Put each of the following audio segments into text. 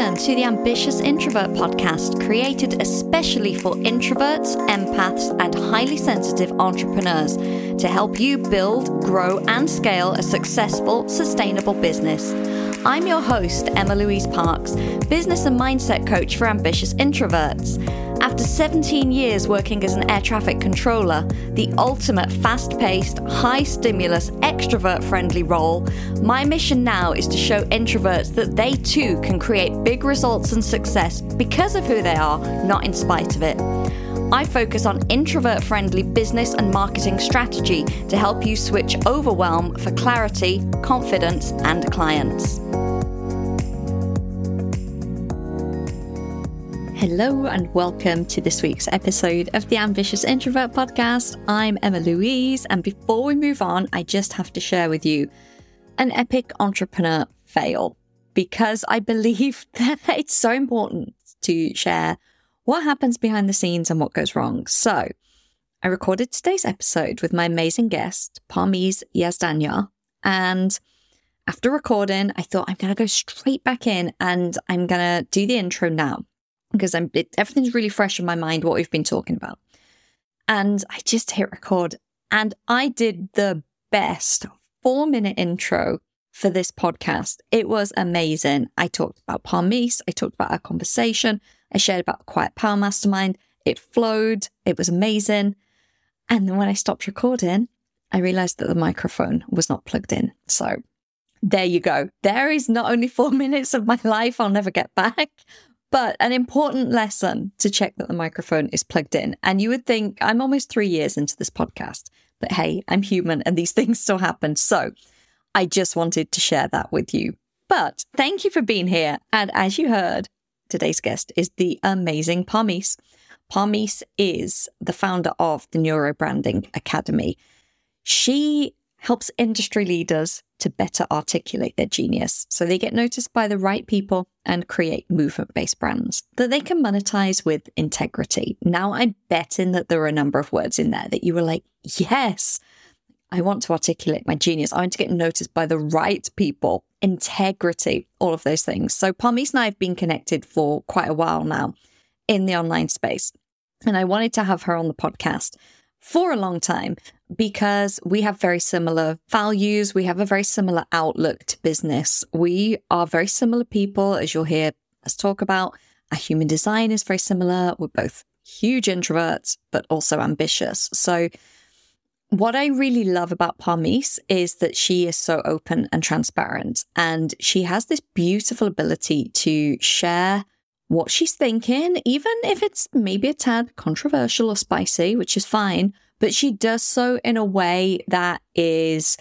Welcome to the Ambitious Introvert podcast, created especially for introverts, empaths, and highly sensitive entrepreneurs to help you build, grow, and scale a successful, sustainable business. I'm your host, Emma Louise Parks, business and mindset coach for ambitious introverts. After 17 years working as an air traffic controller, the ultimate fast paced, high stimulus, extrovert friendly role, my mission now is to show introverts that they too can create big results and success because of who they are, not in spite of it. I focus on introvert friendly business and marketing strategy to help you switch overwhelm for clarity, confidence, and clients. Hello, and welcome to this week's episode of the Ambitious Introvert Podcast. I'm Emma Louise, and before we move on, I just have to share with you an epic entrepreneur fail because I believe that it's so important to share what happens behind the scenes and what goes wrong. So, I recorded today's episode with my amazing guest, Parmees Yazdanyar. And after recording, I thought I'm going to go straight back in and I'm going to do the intro now because I'm, it, everything's really fresh in my mind, what we've been talking about. And I just hit record and I did the best four minute intro for this podcast. It was amazing. I talked about Parmees, I talked about our conversation, I shared about the Quiet Power Mastermind. It flowed, it was amazing. And then when I stopped recording, I realized that the microphone was not plugged in. So there you go. There is not only four minutes of my life I'll never get back, but an important lesson to check that the microphone is plugged in. And you would think I'm almost three years into this podcast, but hey, I'm human and these things still happen. So I just wanted to share that with you. But thank you for being here. And as you heard, Today's guest is the amazing Parmees. Parmees is the founder of the Neurobranding Academy. She helps industry leaders to better articulate their genius so they get noticed by the right people and create movement based brands that they can monetize with integrity. Now, I'm betting that there are a number of words in there that you were like, yes, I want to articulate my genius. I want to get noticed by the right people, integrity, all of those things. So Parmees and I have been connected for quite a while now in the online space. And I wanted to have her on the podcast for a long time because we have very similar values. We have a very similar outlook to business. We are very similar people, as you'll hear us talk about. Our human design is very similar. We're both huge introverts, but also ambitious. So what I really love about Parmees is that she is so open and transparent, and she has this beautiful ability to share what she's thinking, even if it's maybe a tad controversial or spicy, which is fine. But she does so in a way that is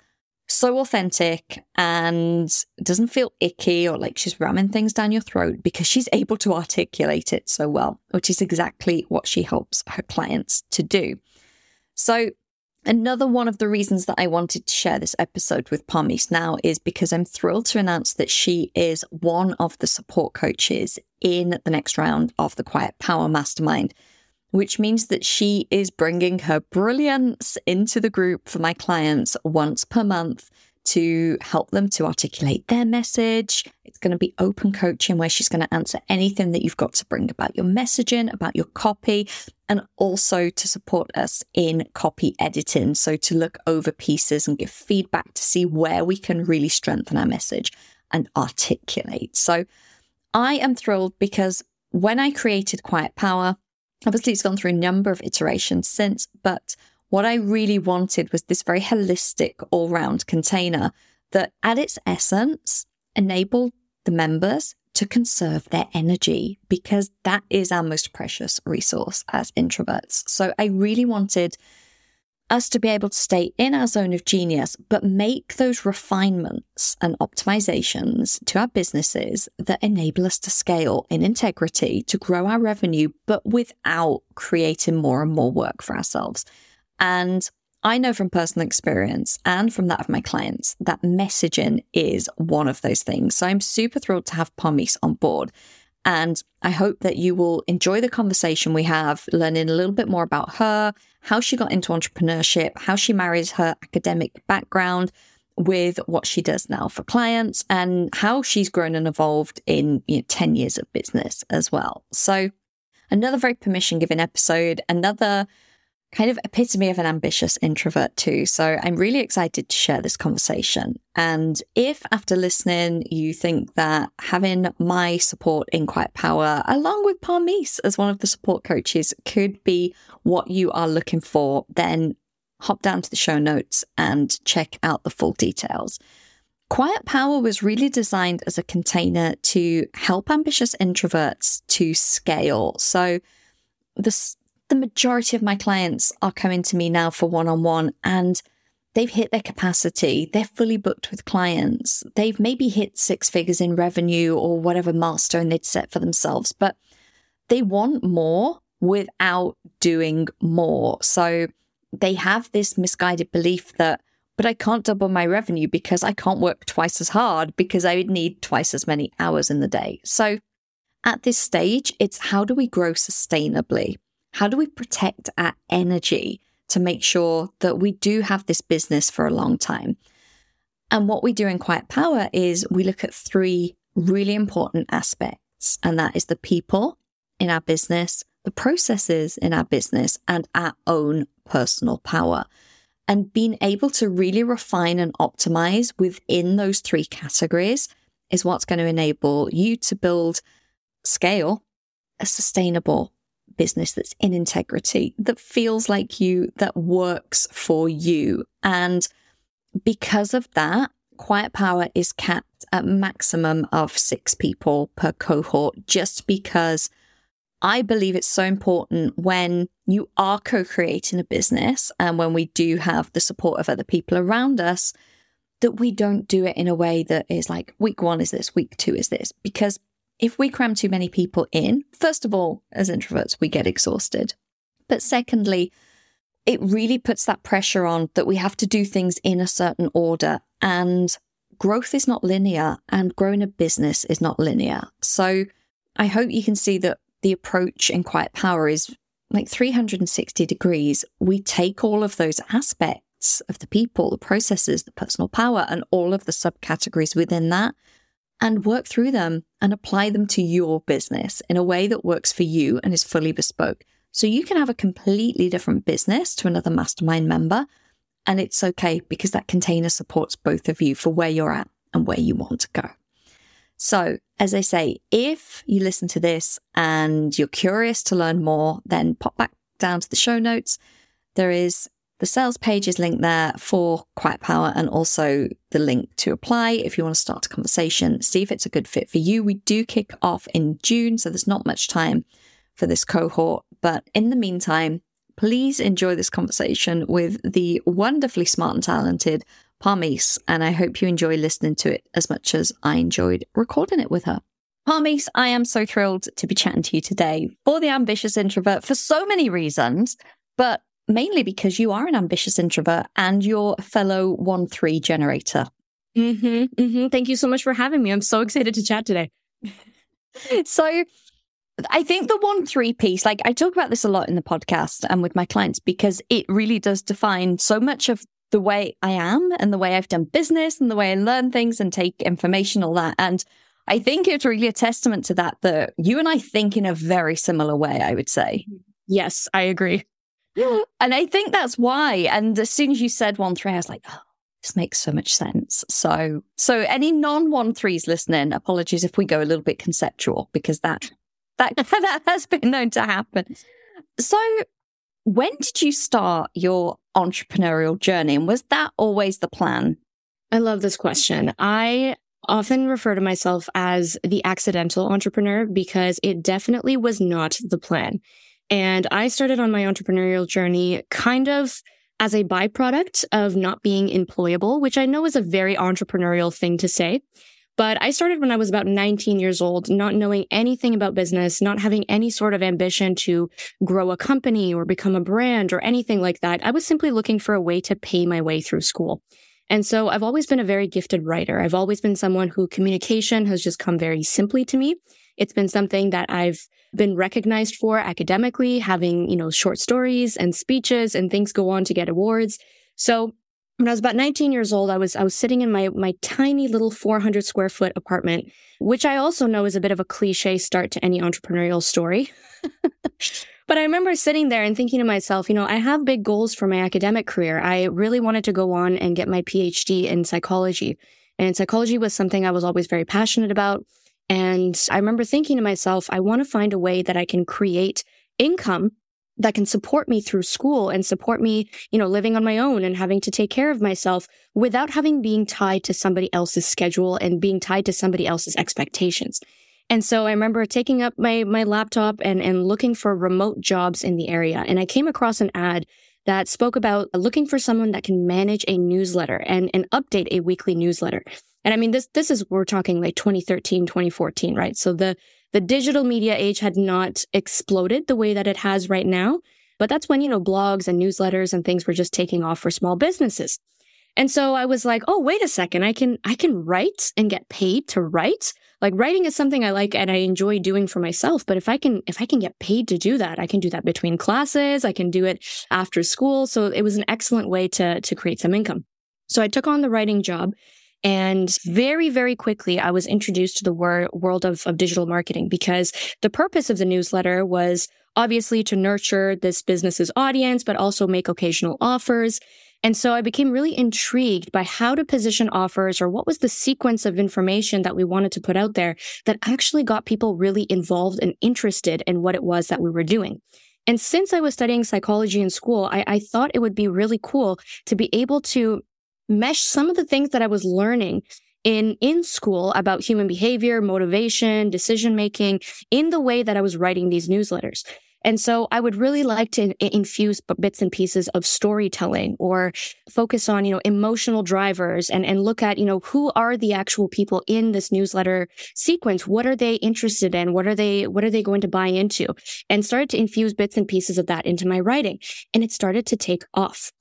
so authentic and doesn't feel icky or like she's ramming things down your throat because she's able to articulate it so well, which is exactly what she helps her clients to do. So Another one of the reasons that I wanted to share this episode with Parmees now is because I'm thrilled to announce that she is one of the support coaches in the next round of the Quiet Power Mastermind, which means that she is bringing her brilliance into the group for my clients once per month to help them to articulate their message. It's going to be open coaching where she's going to answer anything that you've got to bring about your messaging, about your copy, and also to support us in copy editing. So to look over pieces and give feedback to see where we can really strengthen our message and articulate. So I am thrilled because when I created Quiet Power, obviously it's gone through a number of iterations since, but what I really wanted was this very holistic, all round container that, at its essence, enabled the members to conserve their energy because that is our most precious resource as introverts. So I really wanted us to be able to stay in our zone of genius, but make those refinements and optimizations to our businesses that enable us to scale in integrity, to grow our revenue, but without creating more and more work for ourselves. And I know from personal experience and from that of my clients that messaging is one of those things. So I'm super thrilled to have Parmees on board. And I hope that you will enjoy the conversation we have, learning a little bit more about her, how she got into entrepreneurship, how she marries her academic background, with what she does now for clients and how she's grown and evolved in you know, 10 years of business as well. So, another very permission giving episode, another kind of epitome of an ambitious introvert too. So I'm really excited to share this conversation. And if after listening, you think that having my support in Quiet Power, along with Parmees as one of the support coaches, could be what you are looking for, then hop down to the show notes and check out the full details. Quiet Power was really designed as a container to help ambitious introverts to scale. So the the majority of my clients are coming to me now for one on one and they've hit their capacity. They're fully booked with clients. They've maybe hit six figures in revenue or whatever milestone they'd set for themselves, but they want more without doing more. So they have this misguided belief that, but I can't double my revenue because I can't work twice as hard because I would need twice as many hours in the day. So at this stage, it's how do we grow sustainably? How do we protect our energy to make sure that we do have this business for a long time? And what we do in Quiet Power is we look at three really important aspects, and that is the people in our business, the processes in our business, and our own personal power. And being able to really refine and optimize within those three categories is what's going to enable you to build scale a sustainable business that's in integrity, that feels like you, that works for you. And because of that, Quiet Power is capped at maximum of six people per cohort, just because I believe it's so important when you are co creating a business and when we do have the support of other people around us that we don't do it in a way that is like week one is this, week two is this, because if we cram too many people in, first of all, as introverts, we get exhausted. But secondly, it really puts that pressure on that we have to do things in a certain order. And growth is not linear, and growing a business is not linear. So I hope you can see that the approach in Quiet Power is like 360 degrees. We take all of those aspects of the people, the processes, the personal power, and all of the subcategories within that and work through them and apply them to your business in a way that works for you and is fully bespoke. So you can have a completely different business to another mastermind member. And it's okay because that container supports both of you for where you're at and where you want to go. So, as I say, if you listen to this and you're curious to learn more, then pop back down to the show notes. There is the sales page is linked there for Quiet Power and also the link to apply if you want to start a conversation, see if it's a good fit for you. We do kick off in June, so there's not much time for this cohort. But in the meantime, please enjoy this conversation with the wonderfully smart and talented Parmees. And I hope you enjoy listening to it as much as I enjoyed recording it with her. Parmees, I am so thrilled to be chatting to you today for the ambitious introvert for so many reasons. But mainly because you are an ambitious introvert and you're a fellow 1 3 generator. Mm-hmm, mm-hmm. Thank you so much for having me. I'm so excited to chat today. so, I think the 1 3 piece, like I talk about this a lot in the podcast and with my clients because it really does define so much of the way I am and the way I've done business and the way I learn things and take information, all that. And I think it's really a testament to that that you and I think in a very similar way, I would say. Yes, I agree. and I think that's why. And as soon as you said one three, I was like, oh, this makes so much sense. So, so any non one threes listening, apologies if we go a little bit conceptual because that that that has been known to happen. So, when did you start your entrepreneurial journey, and was that always the plan? I love this question. I often refer to myself as the accidental entrepreneur because it definitely was not the plan. And I started on my entrepreneurial journey kind of as a byproduct of not being employable, which I know is a very entrepreneurial thing to say. But I started when I was about 19 years old, not knowing anything about business, not having any sort of ambition to grow a company or become a brand or anything like that. I was simply looking for a way to pay my way through school. And so I've always been a very gifted writer. I've always been someone who communication has just come very simply to me. It's been something that I've been recognized for academically, having, you know, short stories and speeches and things go on to get awards. So when I was about 19 years old, I was I was sitting in my my tiny little 400 square foot apartment, which I also know is a bit of a cliche start to any entrepreneurial story. but I remember sitting there and thinking to myself, you know, I have big goals for my academic career. I really wanted to go on and get my PhD in psychology. And psychology was something I was always very passionate about. And I remember thinking to myself, I want to find a way that I can create income that can support me through school and support me, you know, living on my own and having to take care of myself without having being tied to somebody else's schedule and being tied to somebody else's expectations. And so I remember taking up my, my laptop and, and looking for remote jobs in the area. And I came across an ad that spoke about looking for someone that can manage a newsletter and, and update a weekly newsletter. And I mean, this, this is, we're talking like 2013, 2014, right? So the, the digital media age had not exploded the way that it has right now. But that's when, you know, blogs and newsletters and things were just taking off for small businesses. And so I was like, oh, wait a second. I can, I can write and get paid to write. Like writing is something I like and I enjoy doing for myself. But if I can, if I can get paid to do that, I can do that between classes. I can do it after school. So it was an excellent way to, to create some income. So I took on the writing job and very, very quickly, I was introduced to the wor- world of, of digital marketing because the purpose of the newsletter was obviously to nurture this business's audience, but also make occasional offers. And so I became really intrigued by how to position offers or what was the sequence of information that we wanted to put out there that actually got people really involved and interested in what it was that we were doing. And since I was studying psychology in school, I, I thought it would be really cool to be able to mesh some of the things that I was learning in in school about human behavior, motivation, decision making in the way that I was writing these newsletters. And so I would really like to infuse bits and pieces of storytelling or focus on, you know, emotional drivers and, and look at, you know, who are the actual people in this newsletter sequence? What are they interested in? What are they, what are they going to buy into? And started to infuse bits and pieces of that into my writing. And it started to take off.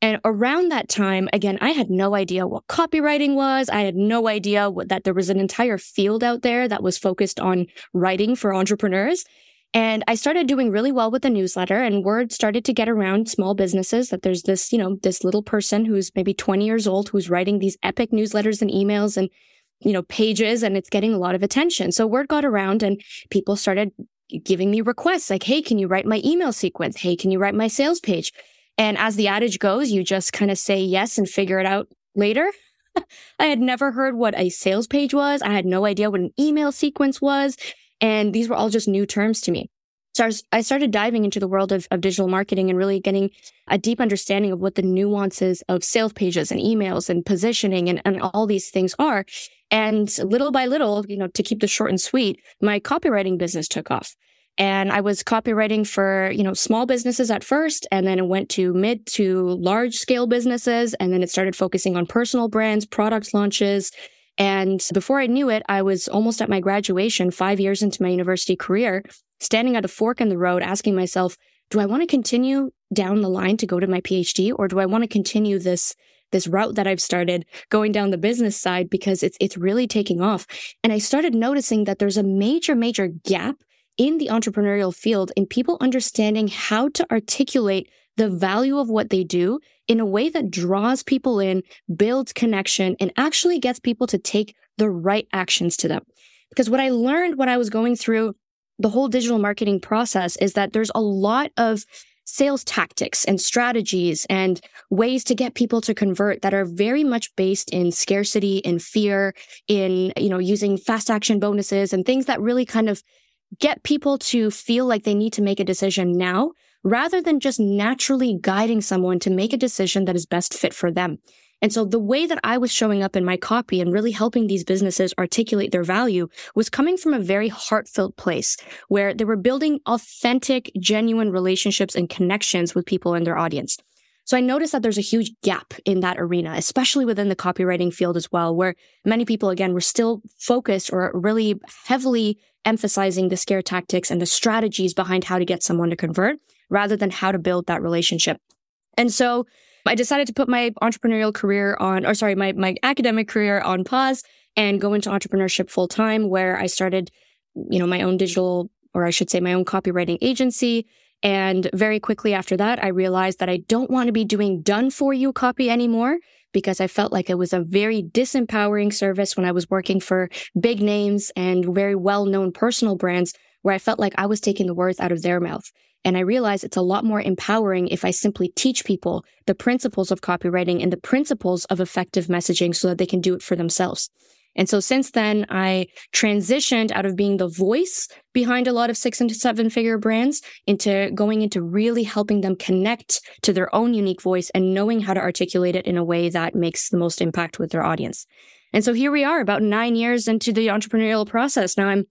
And around that time, again, I had no idea what copywriting was. I had no idea what, that there was an entire field out there that was focused on writing for entrepreneurs. And I started doing really well with the newsletter and word started to get around small businesses that there's this, you know, this little person who's maybe 20 years old who's writing these epic newsletters and emails and, you know, pages and it's getting a lot of attention. So word got around and people started giving me requests like, Hey, can you write my email sequence? Hey, can you write my sales page? And as the adage goes, you just kind of say yes and figure it out later. I had never heard what a sales page was. I had no idea what an email sequence was. And these were all just new terms to me. So I started diving into the world of, of digital marketing and really getting a deep understanding of what the nuances of sales pages and emails and positioning and, and all these things are. And little by little, you know, to keep this short and sweet, my copywriting business took off. And I was copywriting for, you know, small businesses at first, and then it went to mid to large scale businesses. And then it started focusing on personal brands, product launches. And before I knew it, I was almost at my graduation, five years into my university career, standing at a fork in the road, asking myself, do I want to continue down the line to go to my PhD or do I want to continue this this route that I've started going down the business side because it's it's really taking off. And I started noticing that there's a major major gap in the entrepreneurial field in people understanding how to articulate the value of what they do in a way that draws people in, builds connection, and actually gets people to take the right actions to them. Because what I learned when I was going through the whole digital marketing process is that there's a lot of sales tactics and strategies and ways to get people to convert that are very much based in scarcity in fear in you know using fast action bonuses and things that really kind of get people to feel like they need to make a decision now rather than just naturally guiding someone to make a decision that is best fit for them. And so the way that I was showing up in my copy and really helping these businesses articulate their value was coming from a very heartfelt place where they were building authentic, genuine relationships and connections with people in their audience. So I noticed that there's a huge gap in that arena, especially within the copywriting field as well, where many people, again, were still focused or really heavily emphasizing the scare tactics and the strategies behind how to get someone to convert rather than how to build that relationship. And so I decided to put my entrepreneurial career on, or sorry, my, my academic career on pause and go into entrepreneurship full time, where I started, you know, my own digital, or I should say my own copywriting agency And very quickly after that, I realized that I don't want to be doing done for you copy anymore because I felt like it was a very disempowering service when I was working for big names and very well known personal brands where I felt like I was taking the words out of their mouth. And I realized it's a lot more empowering if I simply teach people the principles of copywriting and the principles of effective messaging so that they can do it for themselves. And so since then, I transitioned out of being the voice behind a lot of six and seven figure brands into going into really helping them connect to their own unique voice and knowing how to articulate it in a way that makes the most impact with their audience. And so here we are about nine years into the entrepreneurial process. Now I'm,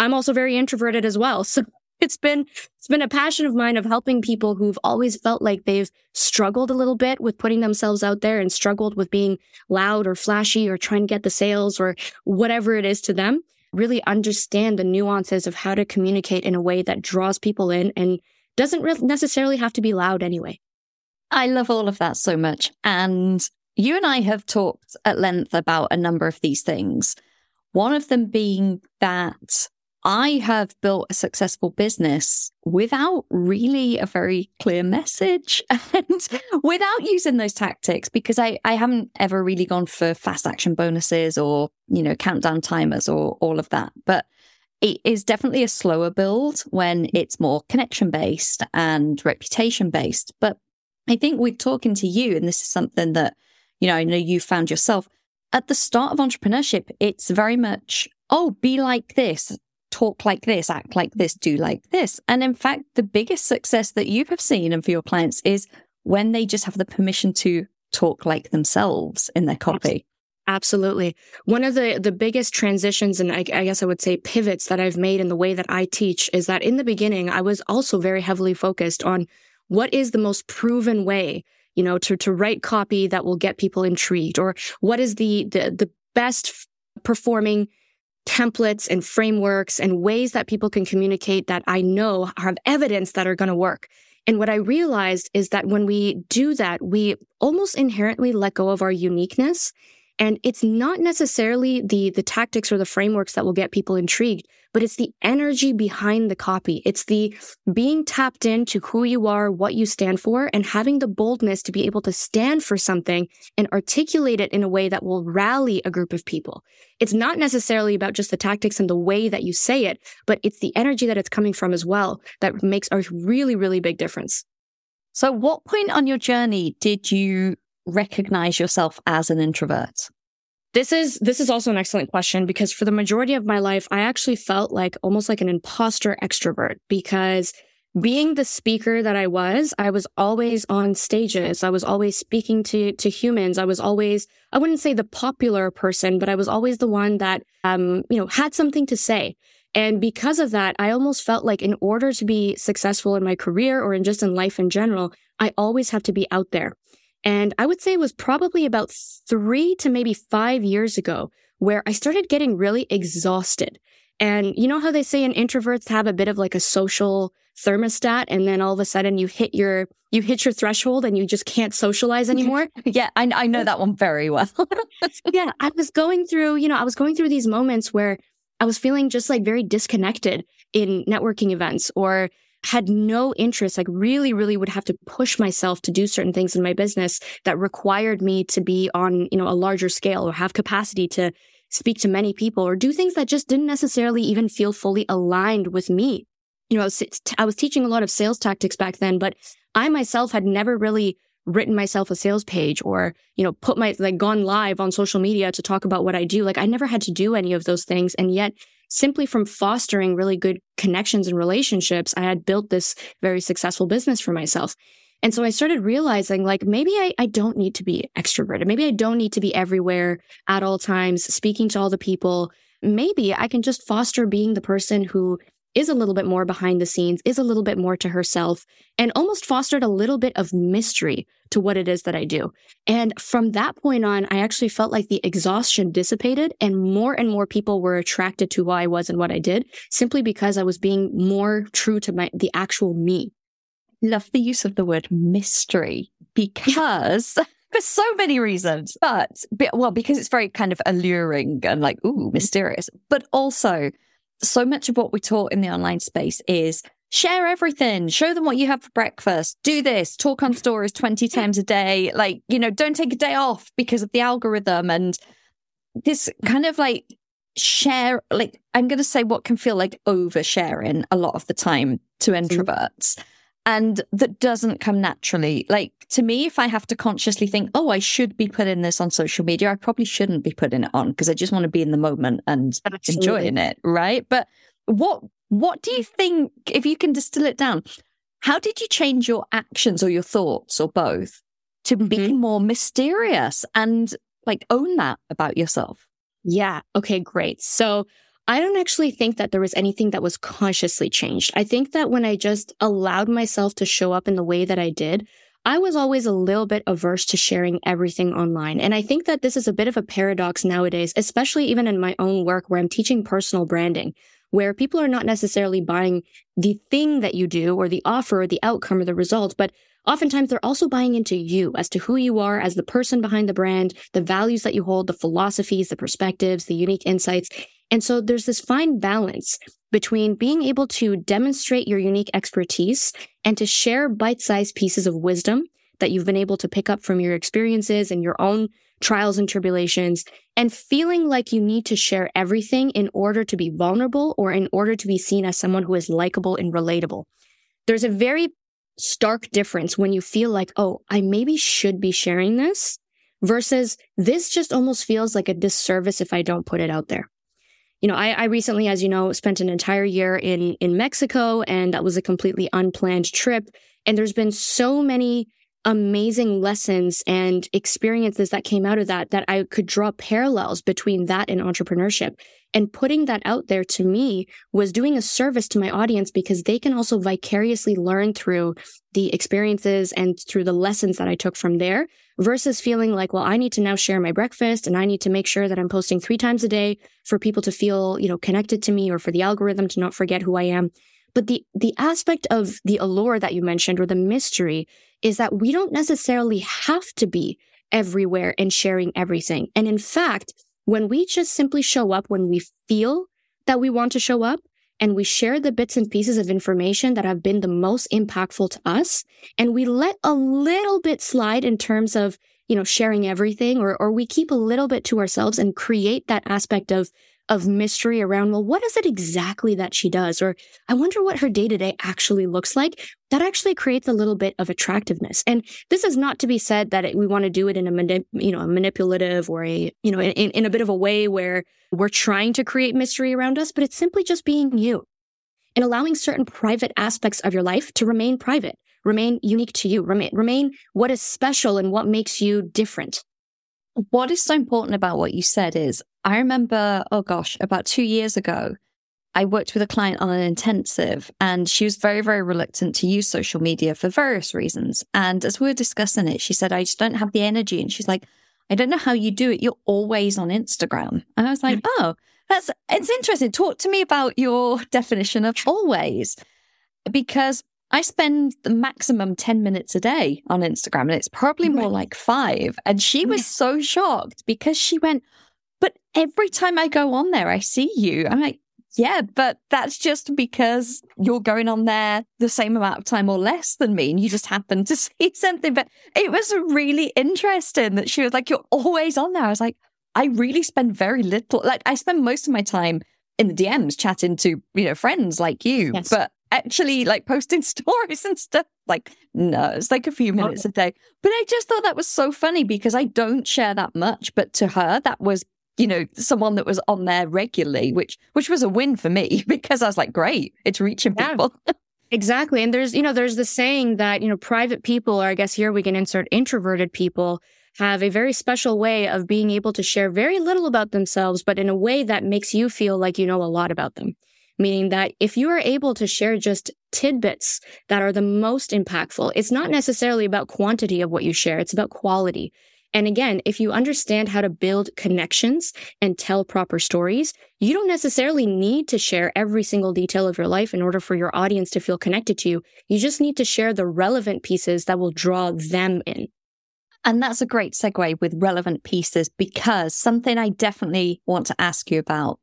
I'm also very introverted as well. So it's been it's been a passion of mine of helping people who've always felt like they've struggled a little bit with putting themselves out there and struggled with being loud or flashy or trying to get the sales or whatever it is to them really understand the nuances of how to communicate in a way that draws people in and doesn't re- necessarily have to be loud anyway. I love all of that so much. And you and I have talked at length about a number of these things. One of them being that I have built a successful business without really a very clear message and without using those tactics because I, I haven't ever really gone for fast action bonuses or, you know, countdown timers or all of that. But it is definitely a slower build when it's more connection based and reputation based. But I think we're talking to you, and this is something that, you know, I know you found yourself at the start of entrepreneurship. It's very much, oh, be like this talk like this, act like this, do like this. And in fact, the biggest success that you have seen and for your clients is when they just have the permission to talk like themselves in their copy. Absolutely. One of the, the biggest transitions and I, I, guess I would say pivots that I've made in the way that I teach is that in the beginning, I was also very heavily focused on what is the most proven way, you know, to, to write copy that will get people intrigued or what is the, the, the best performing templates and frameworks and ways that people can communicate that I know have evidence that are going to work. And what I realized is that when we do that, we almost inherently let go of our uniqueness and it's not necessarily the, the tactics or the frameworks that will get people intrigued, but it's the energy behind the copy. It's the being tapped into who you are, what you stand for, and having the boldness to be able to stand for something and articulate it in a way that will rally a group of people. It's not necessarily about just the tactics and the way that you say it, but it's the energy that it's coming from as well that makes a really, really big difference. So, what point on your journey did you recognize yourself as an introvert? This is this is also an excellent question because for the majority of my life I actually felt like almost like an imposter extrovert because being the speaker that I was, I was always on stages. I was always speaking to to humans. I was always I wouldn't say the popular person, but I was always the one that um, you know, had something to say. And because of that, I almost felt like in order to be successful in my career or in just in life in general, I always have to be out there. And I would say it was probably about three to maybe five years ago where I started getting really exhausted. And you know how they say in introverts have a bit of like a social thermostat and then all of a sudden you hit your you hit your threshold and you just can't socialize anymore. yeah, I, I know that one very well. yeah, I was going through, you know, I was going through these moments where I was feeling just like very disconnected in networking events or had no interest, like really, really would have to push myself to do certain things in my business that required me to be on, you know, a larger scale or have capacity to speak to many people or do things that just didn't necessarily even feel fully aligned with me. You know, I was, I was teaching a lot of sales tactics back then, but I myself had never really written myself a sales page or, you know, put my, like gone live on social media to talk about what I do. Like I never had to do any of those things. And yet simply from fostering really good connections and relationships, I had built this very successful business for myself. And so I started realizing like maybe I, I don't need to be extroverted. Maybe I don't need to be everywhere at all times, speaking to all the people. Maybe I can just foster being the person who is a little bit more behind the scenes, is a little bit more to herself, and almost fostered a little bit of mystery to what it is that I do. And from that point on, I actually felt like the exhaustion dissipated and more and more people were attracted to who I was and what I did simply because I was being more true to my, the actual me. Love the use of the word mystery because for so many reasons, but well, because it's very kind of alluring and like, ooh, mysterious, but also so much of what we taught in the online space is share everything, show them what you have for breakfast, do this, talk on stories 20 times a day. Like, you know, don't take a day off because of the algorithm and this kind of like share, like, I'm going to say what can feel like oversharing a lot of the time to introverts. And that doesn't come naturally. Like to me, if I have to consciously think, oh, I should be putting this on social media, I probably shouldn't be putting it on because I just want to be in the moment and Absolutely. enjoying it. Right. But what what do you think, if you can distill it down, how did you change your actions or your thoughts or both to mm-hmm. be more mysterious and like own that about yourself? Yeah. Okay, great. So I don't actually think that there was anything that was consciously changed. I think that when I just allowed myself to show up in the way that I did, I was always a little bit averse to sharing everything online. And I think that this is a bit of a paradox nowadays, especially even in my own work where I'm teaching personal branding, where people are not necessarily buying the thing that you do or the offer or the outcome or the result, but Oftentimes, they're also buying into you as to who you are as the person behind the brand, the values that you hold, the philosophies, the perspectives, the unique insights. And so there's this fine balance between being able to demonstrate your unique expertise and to share bite-sized pieces of wisdom that you've been able to pick up from your experiences and your own trials and tribulations and feeling like you need to share everything in order to be vulnerable or in order to be seen as someone who is likable and relatable. There's a very stark difference when you feel like, oh, I maybe should be sharing this versus this just almost feels like a disservice if I don't put it out there. You know, I, I recently, as you know, spent an entire year in, in Mexico and that was a completely unplanned trip. And there's been so many amazing lessons and experiences that came out of that that I could draw parallels between that and entrepreneurship. And putting that out there to me was doing a service to my audience because they can also vicariously learn through the experiences and through the lessons that I took from there versus feeling like, well, I need to now share my breakfast and I need to make sure that I'm posting three times a day for people to feel, you know, connected to me or for the algorithm to not forget who I am. But the, the aspect of the allure that you mentioned or the mystery is that we don't necessarily have to be everywhere and sharing everything. And in fact, when we just simply show up when we feel that we want to show up and we share the bits and pieces of information that have been the most impactful to us and we let a little bit slide in terms of, you know, sharing everything or, or we keep a little bit to ourselves and create that aspect of of mystery around, well, what is it exactly that she does? Or I wonder what her day to day actually looks like. That actually creates a little bit of attractiveness. And this is not to be said that it, we want to do it in a, manip- you know, a manipulative or a, you know, in, in a bit of a way where we're trying to create mystery around us, but it's simply just being you and allowing certain private aspects of your life to remain private, remain unique to you, remain, remain what is special and what makes you different. What is so important about what you said is I remember, oh gosh, about two years ago, I worked with a client on an intensive and she was very, very reluctant to use social media for various reasons. And as we were discussing it, she said, I just don't have the energy. And she's like, I don't know how you do it. You're always on Instagram. And I was like, oh, that's, it's interesting. Talk to me about your definition of always, because I spend the maximum 10 minutes a day on Instagram and it's probably more like five. And she was so shocked because she went, but every time I go on there, I see you. I'm like, yeah, but that's just because you're going on there the same amount of time or less than me, and you just happen to see something. But it was really interesting that she was like, You're always on there. I was like, I really spend very little, like, I spend most of my time in the DMs chatting to, you know, friends like you, yes. but actually like posting stories and stuff. Like, no, it's like a few minutes a day. But I just thought that was so funny because I don't share that much. But to her, that was you know someone that was on there regularly which which was a win for me because i was like great it's reaching people exactly and there's you know there's the saying that you know private people or i guess here we can insert introverted people have a very special way of being able to share very little about themselves but in a way that makes you feel like you know a lot about them meaning that if you are able to share just tidbits that are the most impactful, it's not necessarily about quantity of what you share. It's about quality. And again, if you understand how to build connections and tell proper stories, you don't necessarily need to share every single detail of your life in order for your audience to feel connected to you. You just need to share the relevant pieces that will draw them in. And that's a great segue with relevant pieces because something I definitely want to ask you about.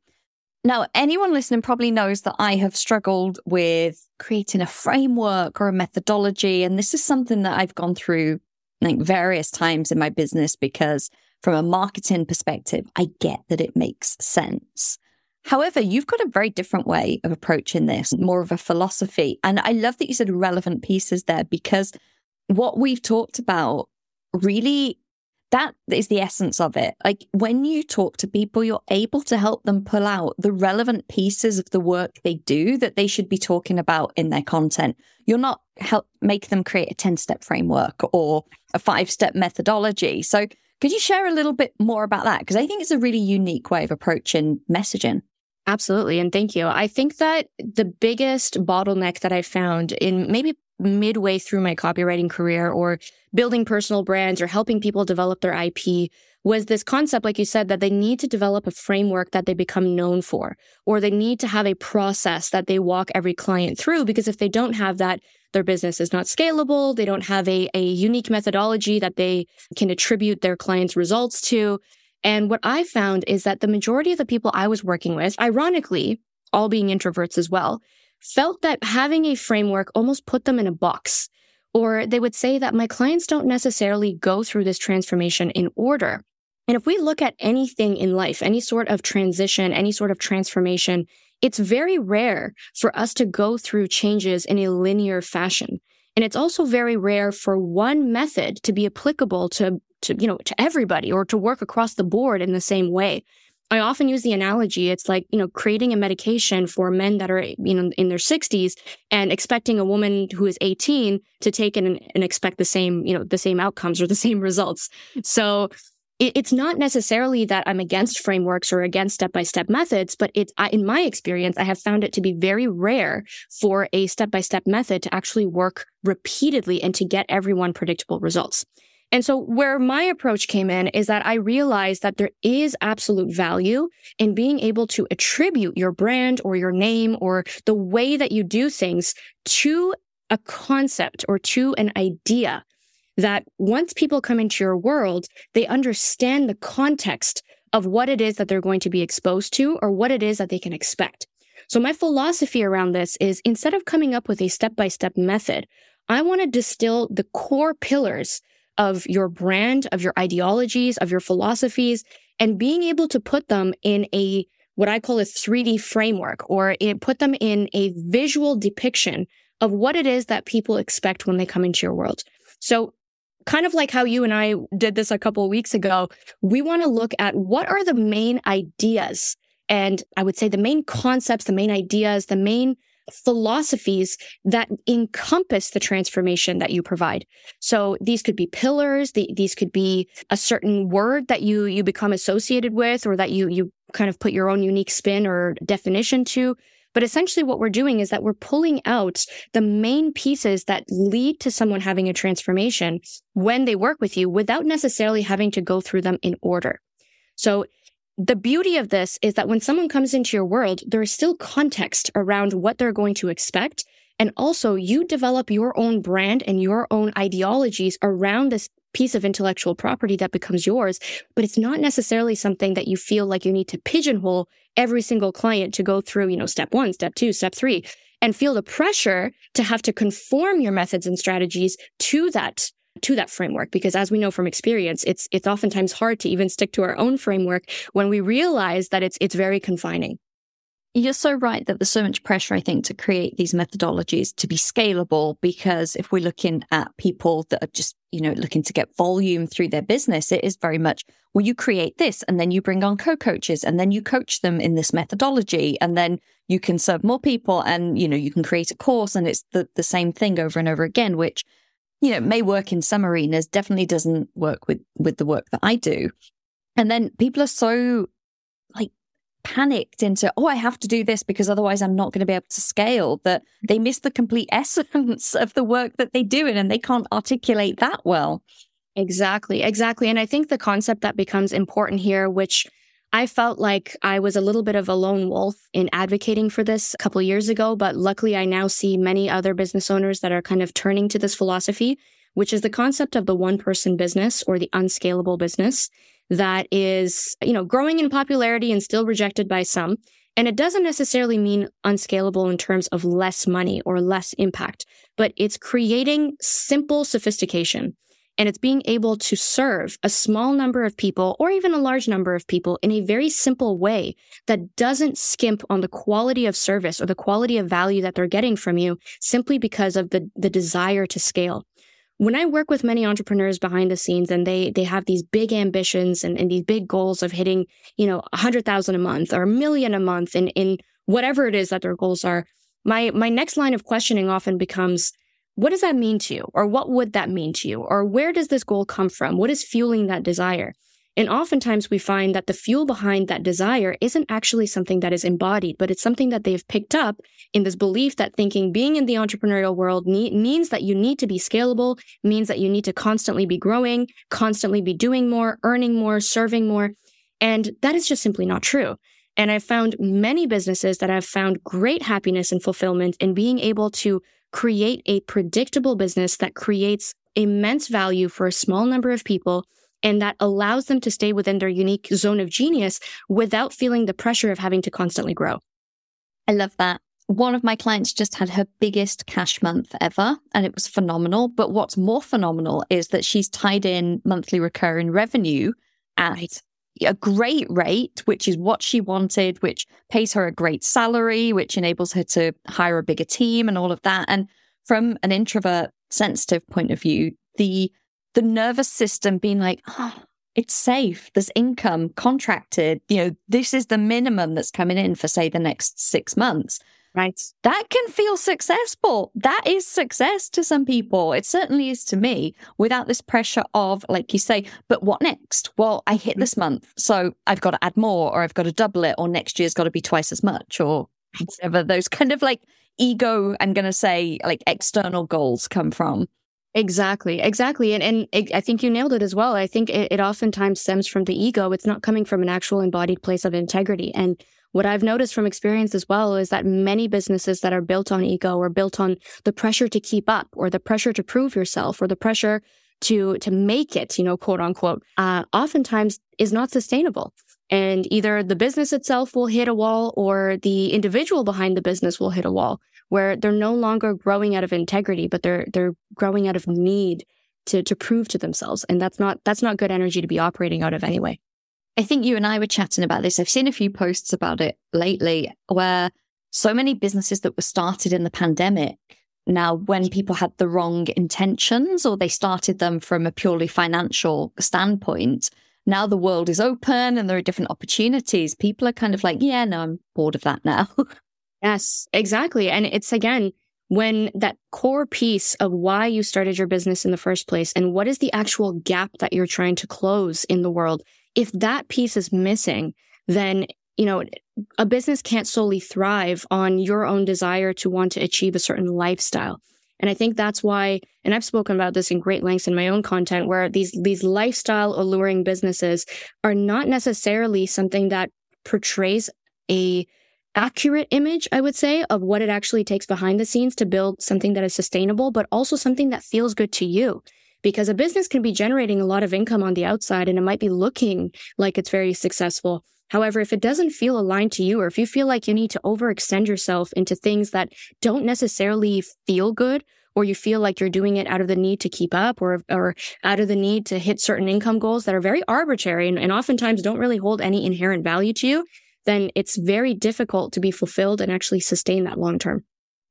Now, anyone listening probably knows that I have struggled with creating a framework or a methodology. And this is something that I've gone through like various times in my business because from a marketing perspective, I get that it makes sense. However, you've got a very different way of approaching this, more of a philosophy. And I love that you said relevant pieces there because what we've talked about really that is the essence of it. Like when you talk to people, you're able to help them pull out the relevant pieces of the work they do that they should be talking about in their content. You're not help make them create a 10 step framework or a five step methodology. So could you share a little bit more about that? Because I think it's a really unique way of approaching messaging. Absolutely. And thank you. I think that the biggest bottleneck that I found in maybe midway through my copywriting career or building personal brands or helping people develop their IP was this concept, like you said, that they need to develop a framework that they become known for, or they need to have a process that they walk every client through. Because if they don't have that, their business is not scalable. They don't have a, a unique methodology that they can attribute their clients' results to. And what I found is that the majority of the people I was working with, ironically, all being introverts as well, felt that having a framework almost put them in a box. Or they would say that my clients don't necessarily go through this transformation in order. And if we look at anything in life, any sort of transition, any sort of transformation, it's very rare for us to go through changes in a linear fashion. And it's also very rare for one method to be applicable to, to, you know, to everybody or to work across the board in the same way. I often use the analogy. It's like, you know, creating a medication for men that are, you know, in their sixties and expecting a woman who is 18 to take it and, and expect the same, you know, the same outcomes or the same results. So it, it's not necessarily that I'm against frameworks or against step by step methods, but it's, I, in my experience, I have found it to be very rare for a step by step method to actually work repeatedly and to get everyone predictable results. And so where my approach came in is that I realized that there is absolute value in being able to attribute your brand or your name or the way that you do things to a concept or to an idea that once people come into your world, they understand the context of what it is that they're going to be exposed to or what it is that they can expect. So my philosophy around this is instead of coming up with a step by step method, I want to distill the core pillars of your brand, of your ideologies, of your philosophies, and being able to put them in a what I call a 3D framework or it, put them in a visual depiction of what it is that people expect when they come into your world. So kind of like how you and I did this a couple of weeks ago, we want to look at what are the main ideas and I would say the main concepts, the main ideas, the main philosophies that encompass the transformation that you provide. So these could be pillars, the, these could be a certain word that you you become associated with or that you you kind of put your own unique spin or definition to. But essentially what we're doing is that we're pulling out the main pieces that lead to someone having a transformation when they work with you without necessarily having to go through them in order. So the beauty of this is that when someone comes into your world, there is still context around what they're going to expect. And also you develop your own brand and your own ideologies around this piece of intellectual property that becomes yours. But it's not necessarily something that you feel like you need to pigeonhole every single client to go through, you know, step one, step two, step three, and feel the pressure to have to conform your methods and strategies to that to that framework because as we know from experience it's it's oftentimes hard to even stick to our own framework when we realize that it's it's very confining you're so right that there's so much pressure, I think, to create these methodologies to be scalable. Because if we're looking at people that are just, you know, looking to get volume through their business, it is very much, well, you create this and then you bring on co coaches and then you coach them in this methodology and then you can serve more people and, you know, you can create a course and it's the, the same thing over and over again, which you know, may work in some arenas, definitely doesn't work with with the work that I do. And then people are so like panicked into, oh, I have to do this because otherwise I'm not going to be able to scale that they miss the complete essence of the work that they do and they can't articulate that well. Exactly, exactly. And I think the concept that becomes important here, which I felt like I was a little bit of a lone wolf in advocating for this a couple years ago, but luckily I now see many other business owners that are kind of turning to this philosophy, which is the concept of the one person business or the unscalable business that is, you know, growing in popularity and still rejected by some. And it doesn't necessarily mean unscalable in terms of less money or less impact, but it's creating simple sophistication and it's being able to serve a small number of people or even a large number of people in a very simple way that doesn't skimp on the quality of service or the quality of value that they're getting from you simply because of the, the desire to scale. When I work with many entrepreneurs behind the scenes and they, they have these big ambitions and, and these big goals of hitting, you know, a hundred thousand a month or a million a month in, in whatever it is that their goals are, my, my next line of questioning often becomes, what does that mean to you? Or what would that mean to you? Or where does this goal come from? What is fueling that desire? And oftentimes we find that the fuel behind that desire isn't actually something that is embodied, but it's something that they've picked up in this belief that thinking being in the entrepreneurial world ne- means that you need to be scalable, means that you need to constantly be growing, constantly be doing more, earning more, serving more. And that is just simply not true. And I've found many businesses that have found great happiness and fulfillment in being able to create a predictable business that creates immense value for a small number of people and that allows them to stay within their unique zone of genius without feeling the pressure of having to constantly grow. I love that. One of my clients just had her biggest cash month ever, and it was phenomenal. But what's more phenomenal is that she's tied in monthly recurring revenue at right. A great rate, which is what she wanted, which pays her a great salary, which enables her to hire a bigger team and all of that. And from an introvert sensitive point of view, the the nervous system being like, oh, it's safe. There's income contracted. You know, this is the minimum that's coming in for, say, the next six months. Right. That can feel successful. That is success to some people. It certainly is to me without this pressure of, like you say, but what next? Well, I hit mm-hmm. this month. So I've got to add more or I've got to double it or next year's got to be twice as much or whatever those kind of like ego, I'm going to say like external goals come from. Exactly, exactly. And, and it, I think you nailed it as well. I think it, it oftentimes stems from the ego. It's not coming from an actual embodied place of integrity. And what I've noticed from experience as well is that many businesses that are built on ego or built on the pressure to keep up or the pressure to prove yourself or the pressure to, to make it, you know, quote unquote, uh, oftentimes is not sustainable. And either the business itself will hit a wall or the individual behind the business will hit a wall where they're no longer growing out of integrity, but they're they're growing out of need to to prove to themselves. And that's not that's not good energy to be operating out of anyway. I think you and I were chatting about this. I've seen a few posts about it lately where so many businesses that were started in the pandemic now when people had the wrong intentions or they started them from a purely financial standpoint now the world is open and there are different opportunities people are kind of like yeah no i'm bored of that now Yes, exactly. And it's again, when that core piece of why you started your business in the first place and what is the actual gap that you're trying to close in the world, if that piece is missing, then you know, a business can't solely thrive on your own desire to want to achieve a certain lifestyle. And I think that's why, and I've spoken about this in great lengths in my own content, where these, these lifestyle alluring businesses are not necessarily something that portrays a accurate image, I would say, of what it actually takes behind the scenes to build something that is sustainable, but also something that feels good to you. Because a business can be generating a lot of income on the outside and it might be looking like it's very successful. However, if it doesn't feel aligned to you, or if you feel like you need to overextend yourself into things that don't necessarily feel good, or you feel like you're doing it out of the need to keep up or, or out of the need to hit certain income goals that are very arbitrary and, and oftentimes don't really hold any inherent value to you, then it's very difficult to be fulfilled and actually sustain that long term.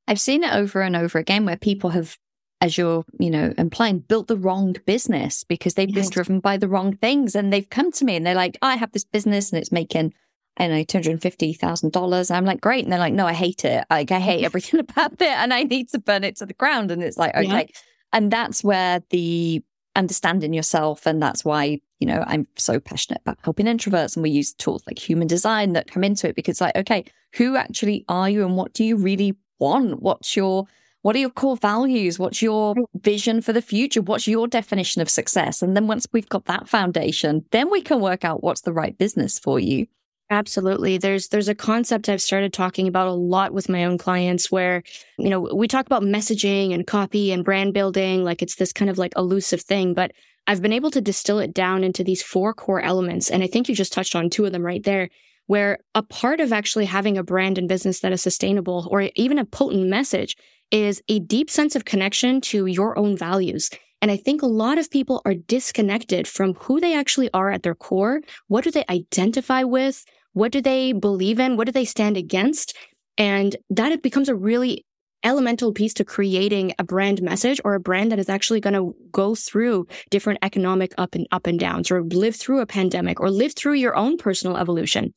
I've seen it over and over again where people have, as you're, you know, implying, built the wrong business because they've yes. been driven by the wrong things. And they've come to me and they're like, I have this business and it's making, I don't know, $250,000. I'm like, great. And they're like, no, I hate it. Like, I hate everything about it and I need to burn it to the ground. And it's like, okay. Yeah. And that's where the understanding yourself. And that's why, you know, I'm so passionate about helping introverts. And we use tools like human design that come into it because, like, okay, who actually are you and what do you really want? What's your, what are your core values? What's your mm. vision for the future? What's your definition of success? And then once we've got that foundation, then we can work out what's the right business for you. Absolutely. There's there's a concept I've started talking about a lot with my own clients where, you know, we talk about messaging and copy and brand building like it's this kind of like elusive thing, but I've been able to distill it down into these four core elements and I think you just touched on two of them right there. where a part of actually having a brand and business that is sustainable or even a potent message is a deep sense of connection to your own values. And I think a lot of people are disconnected from who they actually are at their core. What do they identify with? What do they believe in? What do they stand against? And that it becomes a really elemental piece to creating a brand message or a brand that is actually going to go through different economic up and up and downs or live through a pandemic or live through your own personal evolution.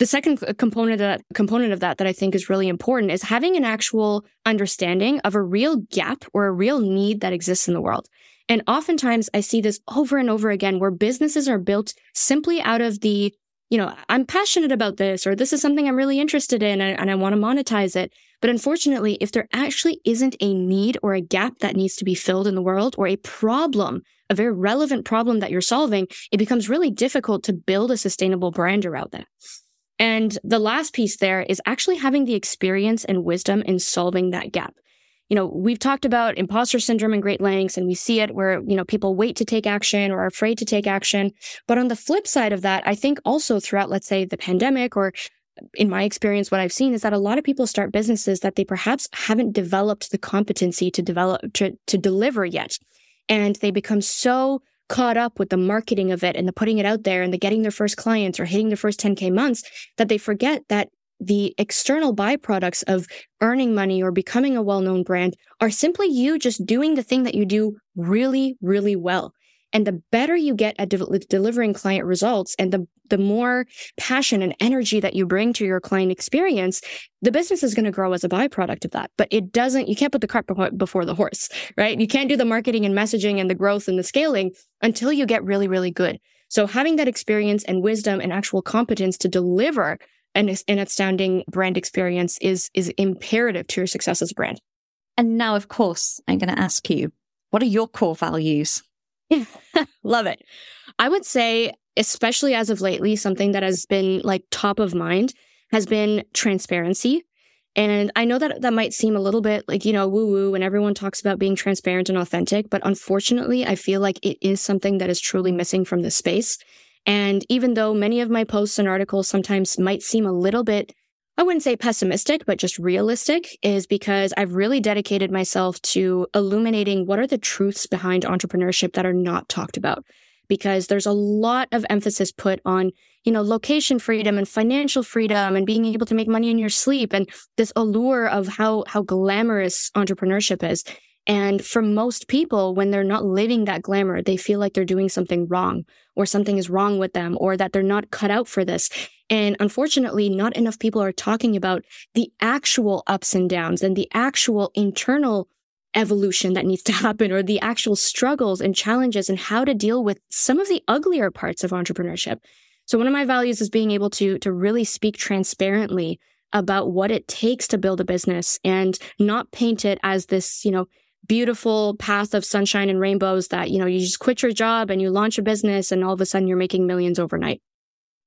The second component of that, component of that that I think is really important is having an actual understanding of a real gap or a real need that exists in the world. And oftentimes I see this over and over again where businesses are built simply out of the, you know, I'm passionate about this or this is something I'm really interested in and, and I want to monetize it. But unfortunately, if there actually isn't a need or a gap that needs to be filled in the world or a problem, a very relevant problem that you're solving, it becomes really difficult to build a sustainable brand around that. And the last piece there is actually having the experience and wisdom in solving that gap. You know, we've talked about imposter syndrome in great lengths and we see it where, you know, people wait to take action or are afraid to take action. But on the flip side of that, I think also throughout, let's say the pandemic or in my experience, what I've seen is that a lot of people start businesses that they perhaps haven't developed the competency to develop, to, to deliver yet. And they become so caught up with the marketing of it and the putting it out there and the getting their first clients or hitting their first 10K months that they forget that the external byproducts of earning money or becoming a well known brand are simply you just doing the thing that you do really, really well. And the better you get at de- delivering client results and the, the more passion and energy that you bring to your client experience, the business is going to grow as a byproduct of that. But it doesn't, you can't put the cart before the horse, right? You can't do the marketing and messaging and the growth and the scaling until you get really, really good. So having that experience and wisdom and actual competence to deliver an, an astounding brand experience is, is imperative to your success as a brand. And now, of course, I'm going to ask you, what are your core values? Love it. I would say, especially as of lately, something that has been like top of mind has been transparency. And I know that that might seem a little bit like, you know, woo woo when everyone talks about being transparent and authentic, but unfortunately, I feel like it is something that is truly missing from this space. And even though many of my posts and articles sometimes might seem a little bit I wouldn't say pessimistic, but just realistic is because I've really dedicated myself to illuminating what are the truths behind entrepreneurship that are not talked about. Because there's a lot of emphasis put on, you know, location freedom and financial freedom and being able to make money in your sleep and this allure of how, how glamorous entrepreneurship is. And for most people, when they're not living that glamour, they feel like they're doing something wrong or something is wrong with them or that they're not cut out for this. And unfortunately, not enough people are talking about the actual ups and downs and the actual internal evolution that needs to happen or the actual struggles and challenges and how to deal with some of the uglier parts of entrepreneurship. So one of my values is being able to, to really speak transparently about what it takes to build a business and not paint it as this, you know, beautiful path of sunshine and rainbows that, you know, you just quit your job and you launch a business and all of a sudden you're making millions overnight.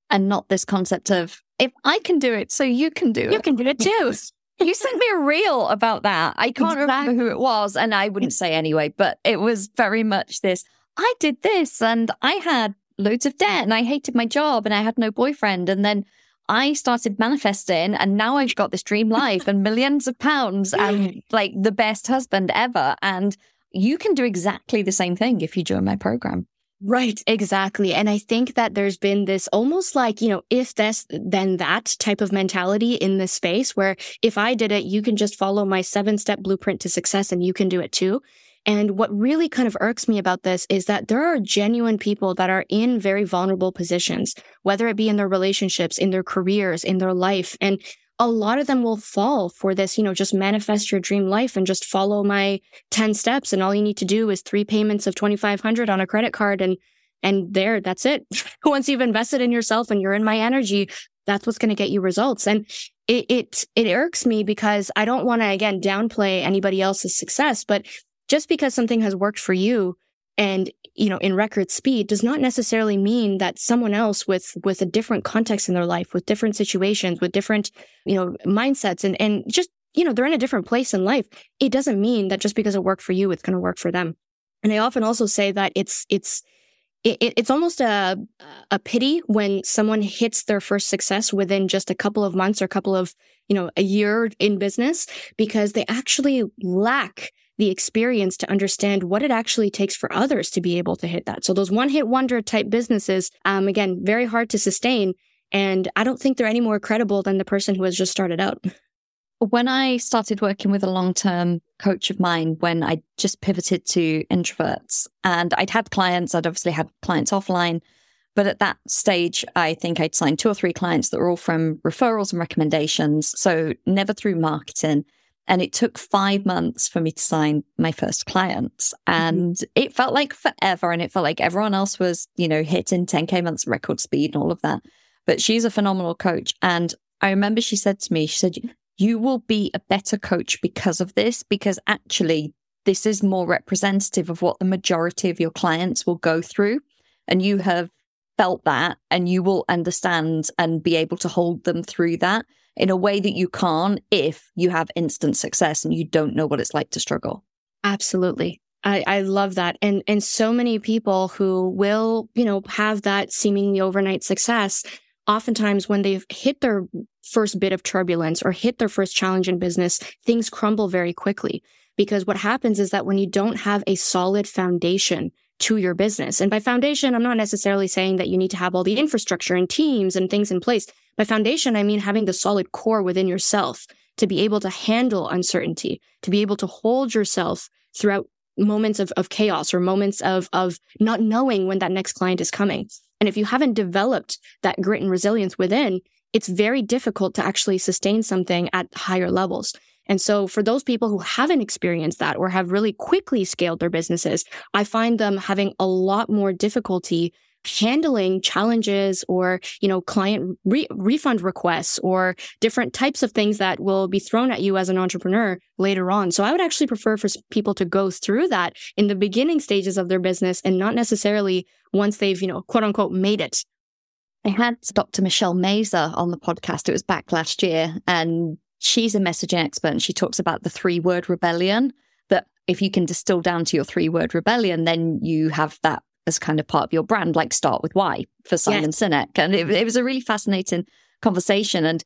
And not this concept of if I can do it, so you can do you it. You can do it too. you sent me a reel about that. I can't exactly. remember who it was, and I wouldn't say anyway, but it was very much this. I did this and I had loads of debt and I hated my job and I had no boyfriend. And then I started manifesting and now I've got this dream life and millions of pounds and like the best husband ever. And you can do exactly the same thing if you join my program. Right, exactly. And I think that there's been this almost like, you know, if this, then that type of mentality in this space where if I did it, you can just follow my seven step blueprint to success and you can do it too. And what really kind of irks me about this is that there are genuine people that are in very vulnerable positions, whether it be in their relationships, in their careers, in their life. And a lot of them will fall for this, you know, just manifest your dream life and just follow my 10 steps. And all you need to do is three payments of 2,500 on a credit card. And, and there, that's it. Once you've invested in yourself and you're in my energy, that's what's going to get you results. And it, it, it irks me because I don't want to, again, downplay anybody else's success, but just because something has worked for you and you know in record speed does not necessarily mean that someone else with with a different context in their life with different situations with different you know mindsets and and just you know they're in a different place in life. It doesn't mean that just because it worked for you it's going to work for them. And i often also say that it's it's it, it, it's almost a a pity when someone hits their first success within just a couple of months or a couple of you know a year in business because they actually lack the experience to understand what it actually takes for others to be able to hit that. So those one hit wonder type businesses, um, again, very hard to sustain. And I don't think they're any more credible than the person who has just started out. When I started working with a long term coach of mine, when I just pivoted to introverts and I'd had clients, I'd obviously had clients offline. But at that stage, I think I'd signed two or three clients that were all from referrals and recommendations. So never through marketing. And it took five months for me to sign my first clients. Mm-hmm. And mm-hmm. it felt like forever. And it felt like everyone else was, you know, hitting 10K months record speed and all of that. But she's a phenomenal coach. And I remember she said to me, she said, You will be a better coach because of this, because actually, this is more representative of what the majority of your clients will go through. And you have felt that, and you will understand and be able to hold them through that in a way that you can't if you have instant success and you don't know what it's like to struggle. Absolutely. I, I love that. And and so many people who will, you know, have that seemingly overnight success, oftentimes when they've hit their first bit of turbulence or hit their first challenge in business, things crumble very quickly. Because what happens is that when you don't have a solid foundation to your business, and by foundation, I'm not necessarily saying that you need to have all the infrastructure and teams and things in place. By foundation, I mean having the solid core within yourself to be able to handle uncertainty, to be able to hold yourself throughout moments of, of chaos or moments of, of not knowing when that next client is coming. And if you haven't developed that grit and resilience within, it's very difficult to actually sustain something at higher levels. And so for those people who haven't experienced that or have really quickly scaled their businesses, I find them having a lot more difficulty handling challenges or, you know, client re- refund requests or different types of things that will be thrown at you as an entrepreneur later on. So I would actually prefer for people to go through that in the beginning stages of their business and not necessarily once they've, you know, quote unquote made it. I had Dr. Michelle Mazur on the podcast. It was back last year and she's a messaging expert and she talks about the three word rebellion that if you can distill down to your three word rebellion, then you have that as kind of part of your brand, like start with why for Simon yes. Sinek. And it, it was a really fascinating conversation. And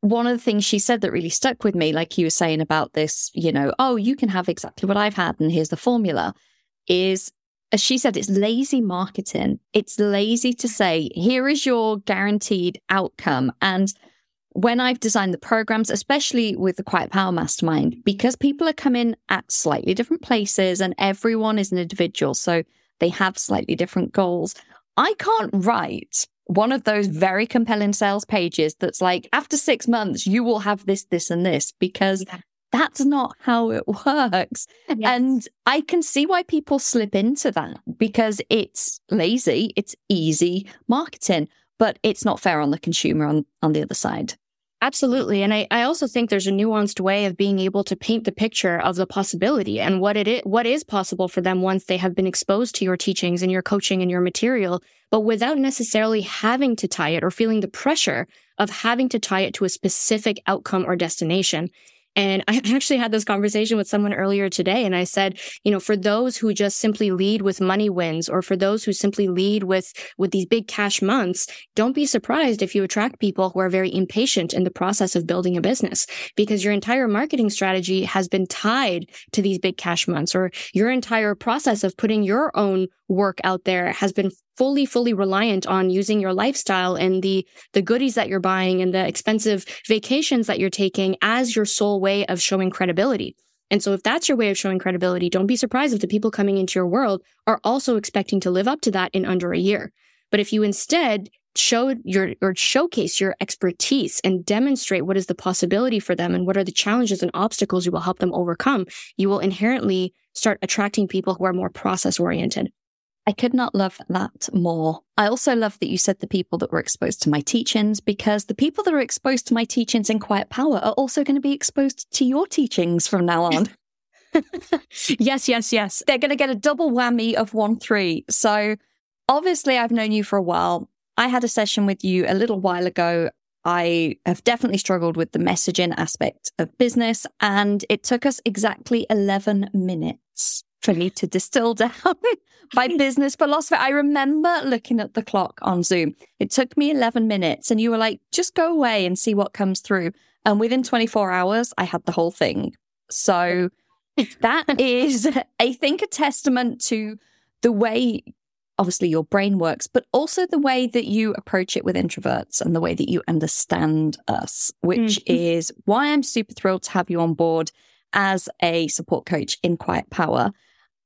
one of the things she said that really stuck with me, like you were saying about this, you know, oh, you can have exactly what I've had, and here's the formula, is as she said, it's lazy marketing. It's lazy to say, here is your guaranteed outcome. And when I've designed the programs, especially with the Quiet Power Mastermind, because people are coming at slightly different places and everyone is an individual. So they have slightly different goals. I can't write one of those very compelling sales pages that's like, after six months, you will have this, this, and this, because yeah. that's not how it works. Yes. And I can see why people slip into that because it's lazy, it's easy marketing, but it's not fair on the consumer on, on the other side. Absolutely. And I, I also think there's a nuanced way of being able to paint the picture of the possibility and what it is, what is possible for them once they have been exposed to your teachings and your coaching and your material, but without necessarily having to tie it or feeling the pressure of having to tie it to a specific outcome or destination. And I actually had this conversation with someone earlier today. And I said, you know, for those who just simply lead with money wins or for those who simply lead with, with these big cash months, don't be surprised if you attract people who are very impatient in the process of building a business because your entire marketing strategy has been tied to these big cash months or your entire process of putting your own work out there has been fully, fully reliant on using your lifestyle and the, the goodies that you're buying and the expensive vacations that you're taking as your sole way of showing credibility. And so if that's your way of showing credibility, don't be surprised if the people coming into your world are also expecting to live up to that in under a year. But if you instead show your or showcase your expertise and demonstrate what is the possibility for them and what are the challenges and obstacles you will help them overcome, you will inherently start attracting people who are more process oriented. I could not love that more. I also love that you said the people that were exposed to my teachings because the people that are exposed to my teachings in Quiet Power are also going to be exposed to your teachings from now on. yes, yes, yes. They're going to get a double whammy of one three. So obviously, I've known you for a while. I had a session with you a little while ago. I have definitely struggled with the messaging aspect of business, and it took us exactly 11 minutes for me to distill down my business philosophy. I remember looking at the clock on Zoom. It took me 11 minutes, and you were like, just go away and see what comes through. And within 24 hours, I had the whole thing. So that is, I think, a testament to the way, obviously, your brain works, but also the way that you approach it with introverts and the way that you understand us, which mm-hmm. is why I'm super thrilled to have you on board as a support coach in Quiet Power.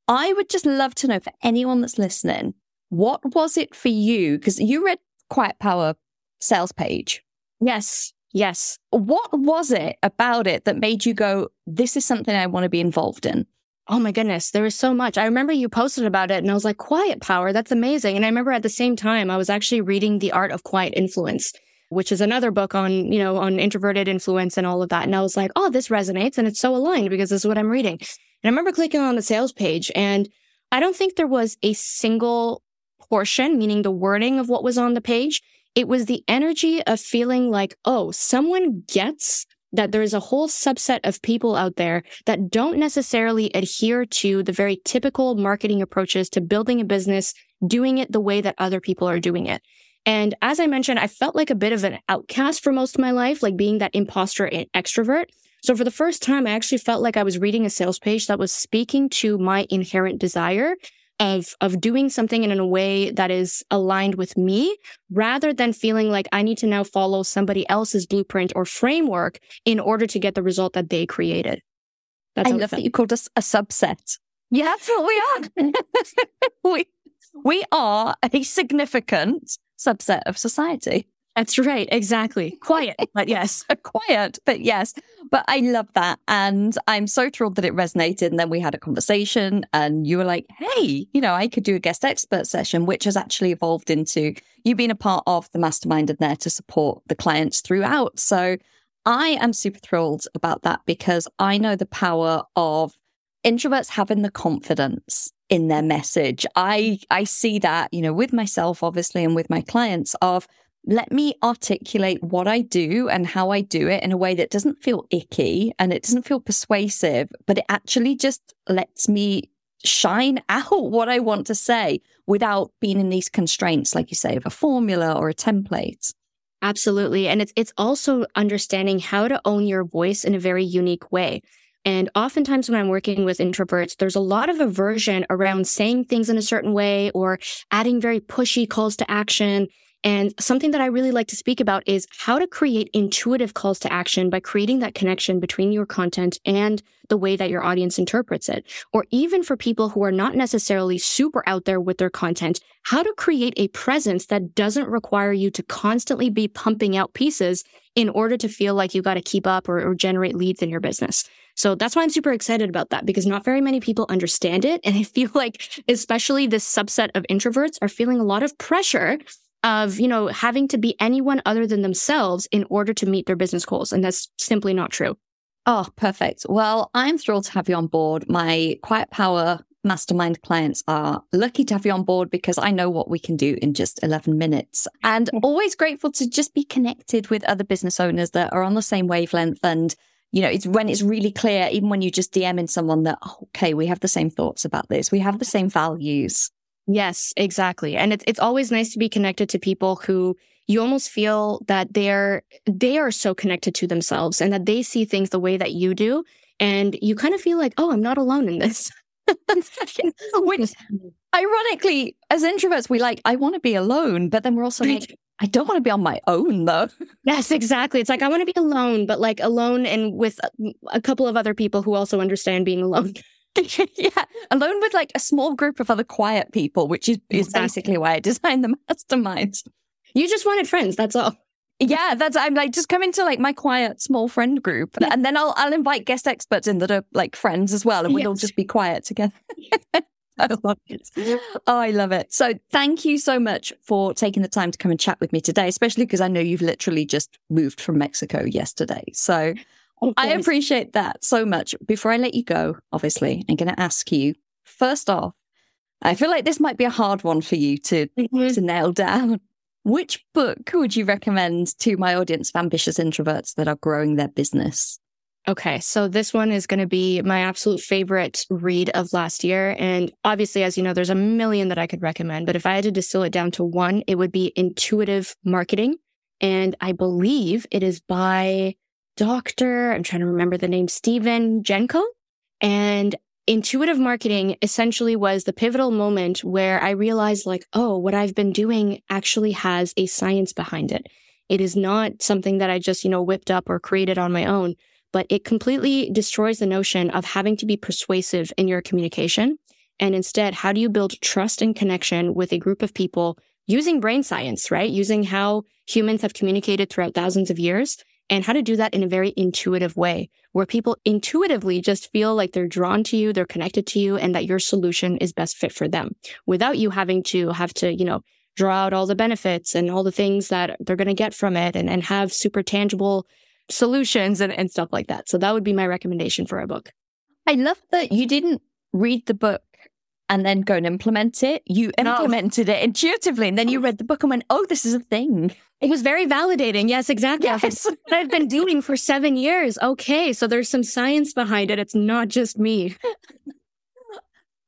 I would just love to know for anyone that's listening, what was it for you? Because you read Quiet Power sales page. Yes. Yes. What was it about it that made you go, this is something I want to be involved in? Oh my goodness, there was so much. I remember you posted about it and I was like, quiet power, that's amazing. And I remember at the same time, I was actually reading The Art of Quiet Influence, which is another book on, you know, on introverted influence and all of that. And I was like, oh, this resonates and it's so aligned because this is what I'm reading. And I remember clicking on the sales page and I don't think there was a single portion, meaning the wording of what was on the page, it was the energy of feeling like, oh, someone gets that there's a whole subset of people out there that don't necessarily adhere to the very typical marketing approaches to building a business, doing it the way that other people are doing it. And as I mentioned, I felt like a bit of an outcast for most of my life, like being that imposter and extrovert. So for the first time, I actually felt like I was reading a sales page that was speaking to my inherent desire of of doing something in a way that is aligned with me rather than feeling like I need to now follow somebody else's blueprint or framework in order to get the result that they created. That's I love that you called us a subset. Yeah, that's what we are. we we are a significant subset of society. That's right. Exactly. Quiet, but yes. Quiet, but yes. But I love that. And I'm so thrilled that it resonated. And then we had a conversation and you were like, hey, you know, I could do a guest expert session, which has actually evolved into you being a part of the mastermind and there to support the clients throughout. So I am super thrilled about that because I know the power of introverts having the confidence in their message. I I see that, you know, with myself obviously and with my clients of let me articulate what I do and how I do it in a way that doesn't feel icky and it doesn't feel persuasive, but it actually just lets me shine out what I want to say without being in these constraints, like you say, of a formula or a template. Absolutely. And it's it's also understanding how to own your voice in a very unique way. And oftentimes when I'm working with introverts, there's a lot of aversion around saying things in a certain way or adding very pushy calls to action. And something that I really like to speak about is how to create intuitive calls to action by creating that connection between your content and the way that your audience interprets it. Or even for people who are not necessarily super out there with their content, how to create a presence that doesn't require you to constantly be pumping out pieces in order to feel like you got to keep up or, or generate leads in your business. So that's why I'm super excited about that because not very many people understand it. And I feel like, especially this subset of introverts are feeling a lot of pressure of, you know, having to be anyone other than themselves in order to meet their business goals. And that's simply not true. Oh, perfect. Well, I'm thrilled to have you on board. My Quiet Power mastermind clients are lucky to have you on board because I know what we can do in just 11 minutes. And always grateful to just be connected with other business owners that are on the same wavelength. And, you know, it's when it's really clear, even when you just DM in someone that, oh, okay, we have the same thoughts about this, we have the same values. Yes, exactly. And it's it's always nice to be connected to people who you almost feel that they're they are so connected to themselves and that they see things the way that you do and you kind of feel like, "Oh, I'm not alone in this." Which, ironically, as introverts, we like, I want to be alone, but then we're also like, I don't want to be on my own though. Yes, exactly. It's like I want to be alone, but like alone and with a couple of other people who also understand being alone. yeah, alone with like a small group of other quiet people, which is, is basically why I designed the mastermind. You just wanted friends, that's all. Yeah, that's I'm like just come into like my quiet small friend group, yeah. and then I'll I'll invite guest experts in that are like friends as well, and we'll all just be quiet together. I love it. Oh, I love it. So thank you so much for taking the time to come and chat with me today, especially because I know you've literally just moved from Mexico yesterday. So I appreciate that so much. Before I let you go, obviously, I'm going to ask you first off, I feel like this might be a hard one for you to, mm-hmm. to nail down. Which book would you recommend to my audience of ambitious introverts that are growing their business? Okay, so this one is going to be my absolute favorite read of last year. And obviously, as you know, there's a million that I could recommend, but if I had to distill it down to one, it would be Intuitive Marketing. And I believe it is by Dr. I'm trying to remember the name, Stephen Genco. And intuitive marketing essentially was the pivotal moment where I realized like, oh, what I've been doing actually has a science behind it. It is not something that I just, you know, whipped up or created on my own but it completely destroys the notion of having to be persuasive in your communication. And instead, how do you build trust and connection with a group of people using brain science, right? Using how humans have communicated throughout thousands of years and how to do that in a very intuitive way where people intuitively just feel like they're drawn to you, they're connected to you and that your solution is best fit for them without you having to have to, you know, draw out all the benefits and all the things that they're going to get from it and, and have super tangible solutions and, and stuff like that. So that would be my recommendation for a book. I love that you didn't read the book and then go and implement it. You implemented no. it intuitively and then you oh. read the book and went, oh, this is a thing. It was very validating. Yes, exactly. Yes. I've been doing for seven years. Okay. So there's some science behind it. It's not just me.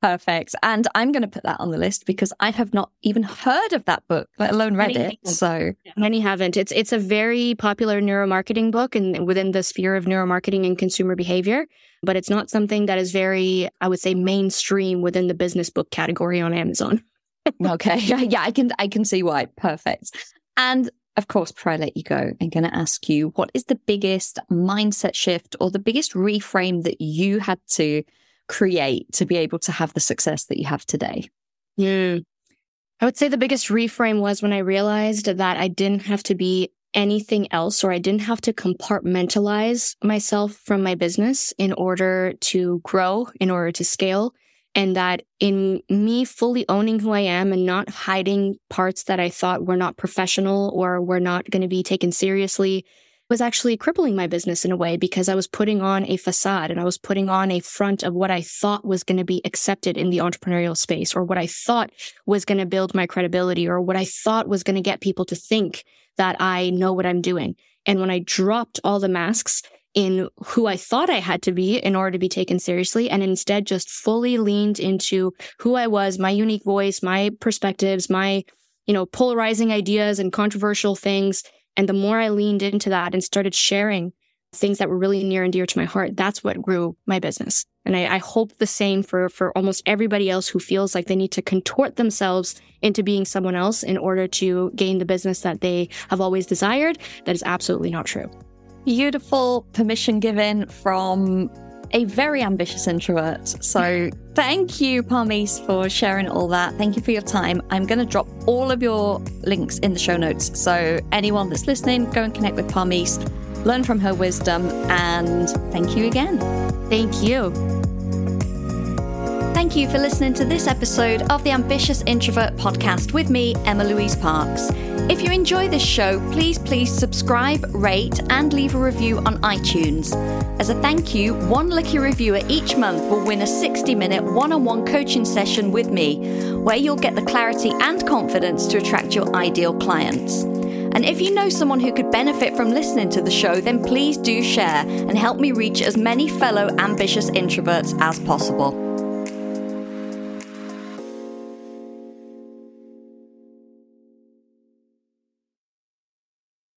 Perfect. And I'm going to put that on the list because I have not even heard of that book, let alone read many it. So many haven't. It's it's a very popular neuromarketing book and within the sphere of neuromarketing and consumer behavior, but it's not something that is very, I would say, mainstream within the business book category on Amazon. okay. Yeah, yeah, I can I can see why. Perfect. And of course, before I let you go, I'm going to ask you what is the biggest mindset shift or the biggest reframe that you had to create to be able to have the success that you have today? Mm. I would say the biggest reframe was when I realized that I didn't have to be anything else or I didn't have to compartmentalize myself from my business in order to grow, in order to scale. And that in me fully owning who I am and not hiding parts that I thought were not professional or were not going to be taken seriously was actually crippling my business in a way because I was putting on a facade and I was putting on a front of what I thought was going to be accepted in the entrepreneurial space or what I thought was going to build my credibility or what I thought was going to get people to think that I know what I'm doing. And when I dropped all the masks in who I thought I had to be in order to be taken seriously and instead just fully leaned into who I was, my unique voice, my perspectives, my, you know, polarizing ideas and controversial things and the more I leaned into that and started sharing things that were really near and dear to my heart, that's what grew my business. And I, I, hope the same for, for almost everybody else who feels like they need to contort themselves into being someone else in order to gain the business that they have always desired. That is absolutely not true. Beautiful permission given from a very ambitious introvert. So thank you, Parmees, for sharing all that. Thank you for your time. I'm going to drop all of your links in the show notes. So anyone that's listening, go and connect with Parmees, learn from her wisdom, and thank you again. Thank you. Thank you for listening to this episode of the Ambitious Introvert podcast with me, Emma Louise Parkes. If you enjoy this show, please, please subscribe, rate, and leave a review on iTunes. As a thank you, one lucky reviewer each month will win a 60 minute one on one coaching session with me, where you'll get the clarity and confidence to attract your ideal clients. And if you know someone who could benefit from listening to the show, then please do share and help me reach as many fellow ambitious introverts as possible.